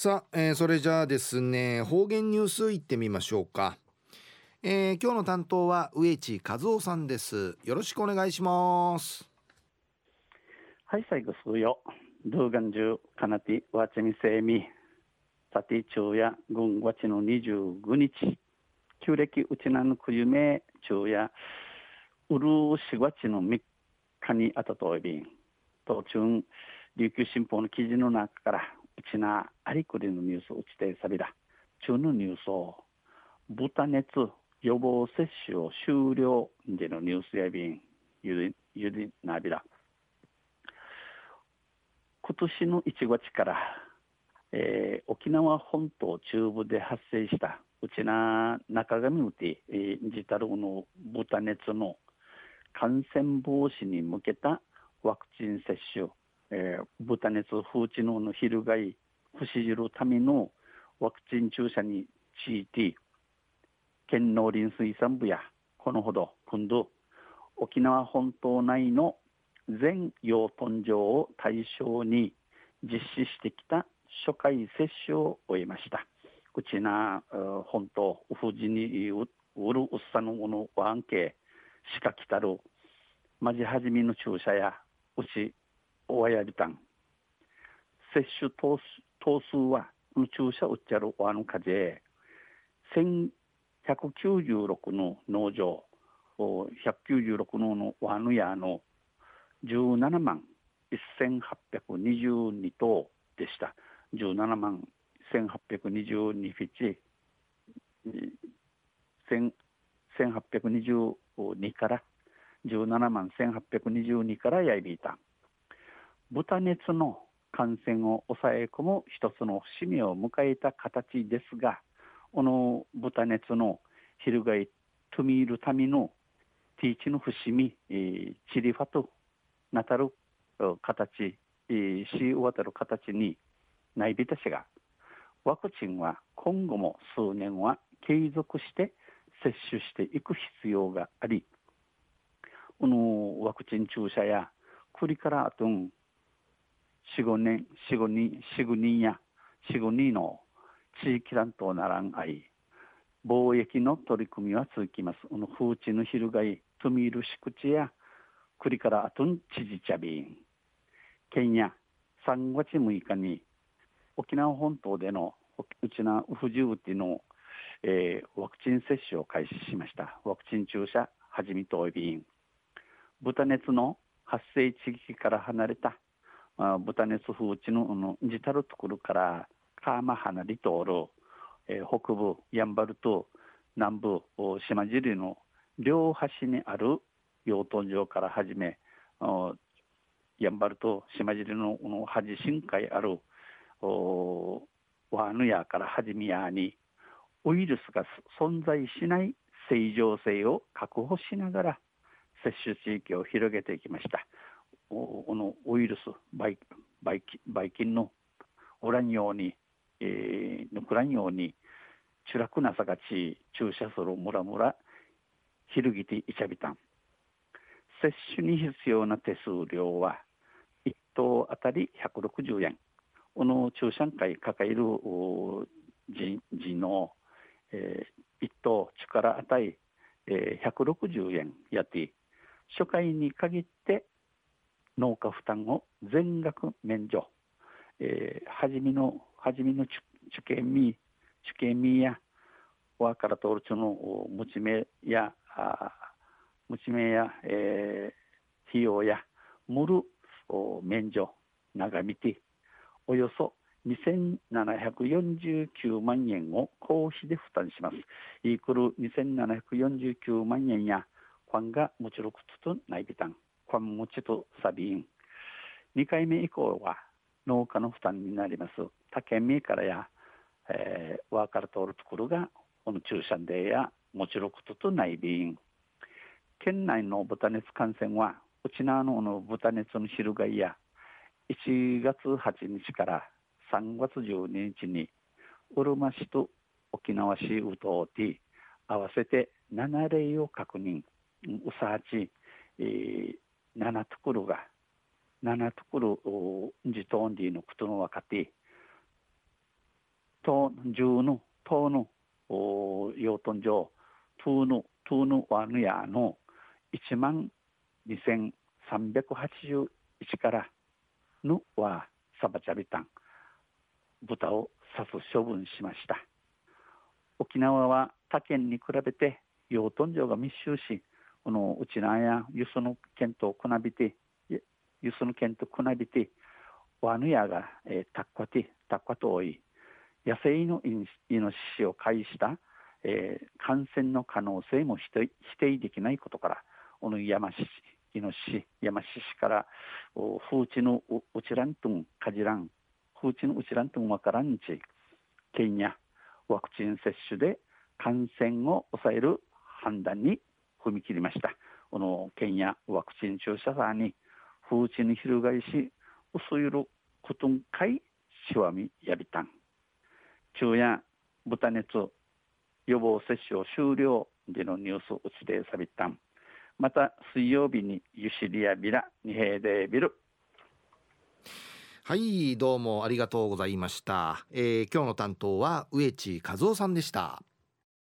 さあ、えー、それじゃあですね方言ニュースいってみましょうか、えー、今日の担当は植地和夫さんです。よろしくお願いします。はい最後数よ。動画中かなてわちみせみ。さて昼夜軍わちの25日。旧暦うちなぬくゆめ。昼夜うるしわちの3日にあたといびん途中琉球新報の記事の中からうちなありくりのニュースうちてさびら中のニュースを豚熱予防接種を終了でのニュースやびんゆりゆりなびら今年の1月から、えー、沖縄本島中部で発生したうちな中上うて、えー、ジタルの豚熱の感染防止に向けたワクチン接種、えー、豚熱風知能の翻不死じるためのワクチン注射について県農林水産部やこのほど今度沖縄本島内の全養豚場を対象に実施してきた初回接種を終えました。うちな本島うふじにうるうっさのうのワンケしかきたるまじはじみの注射やうちおわやびたん。接種頭数は注射うっちゃるわのかぜ1196の農場196ののワヌヤの17万1822頭でした。17万1822フィチ1822から17万1822からやいびいた。豚熱の感染を抑え込む一つの節目を迎えた形ですがこの豚熱の翻トミールためのティーチの節目、チリファとなたる形、しわたる形にないびたしがワクチンは今後も数年は継続して接種していく必要がありこのワクチン注射や栗からあとん4、5年、4、5人、4、5人や4、5人の地域団とならんあい、貿易の取り組みは続きます。この風地の翻い、トミール敷地や栗からあとん知事茶瓶、県や3月6日に沖縄本島でのうちな不自由っていうの、えー、ワクチン接種を開始しました。ワクチン注射はじみとおびん。豚熱の発生地域から離れた、豚熱風地ののジタルところからカーマハナリトール、えー、北部やんばると南部島尻の両端にある養豚場から始めやんばると島尻のの端深海あるワーヌヤから始めやにウイルスが存在しない正常性を確保しながら接種地域を広げていきました。このウイルスばいばいばい菌のおらんように、えー、ぬくらんようにチュラクナサガチ注射するムラムラひるぎていちゃびたん接種に必要な手数料は1頭あたり160円。この中産会抱える人の、えー、1頭力与ええー、160円やって。初回に限って農家負担を全額免除、えー、はじめのはじめの受験み受験みやわから通るちの持ち目や持ち目や、えー、費用やむる免除長見ておよそ2749万円を公費で負担します。イークル2749万円や、ファンがもちろくつとないびたん、ファンもちとサビン。2回目以降は農家の負担になります。他県民からや、えー、ワーカー通るところが、この注射でや、もちろくととないびん。県内の豚熱感染は、うちなの豚熱の昼がいや、1月8日から3月12日にうるま市と沖縄市うとうて合わせて7例を確認うさち、えー、7ところが7ところじとんりのことの若手と十のとの養豚場トゥーヌトゥーヌワヌヤの1万2381からぬはサバチャビタン豚を刺す処分しました。沖縄は他県に比べて養豚場が密集しこのうちなや輸送の県とくなびて輸送の県とくなびてワヌヤが、えー、タッカティタッカと多い。野生のイノシシを介した、えー、感染の可能性も否定できないことからこの山市イノシシ山シシからお風知のうちらんとんかじらん風知のうちらんとんわからんち県やワクチン接種で感染を抑える判断に踏み切りました。この県やワクチン注射さんに風知に翻し薄ゆることんかいしわみやびたん。昼夜豚熱予防接種を終了でのニュースうちでさびたん。また水曜日にユシリアビラ二平デビル。はいどうもありがとうございました、えー、今日の担当は植地和夫さんでした。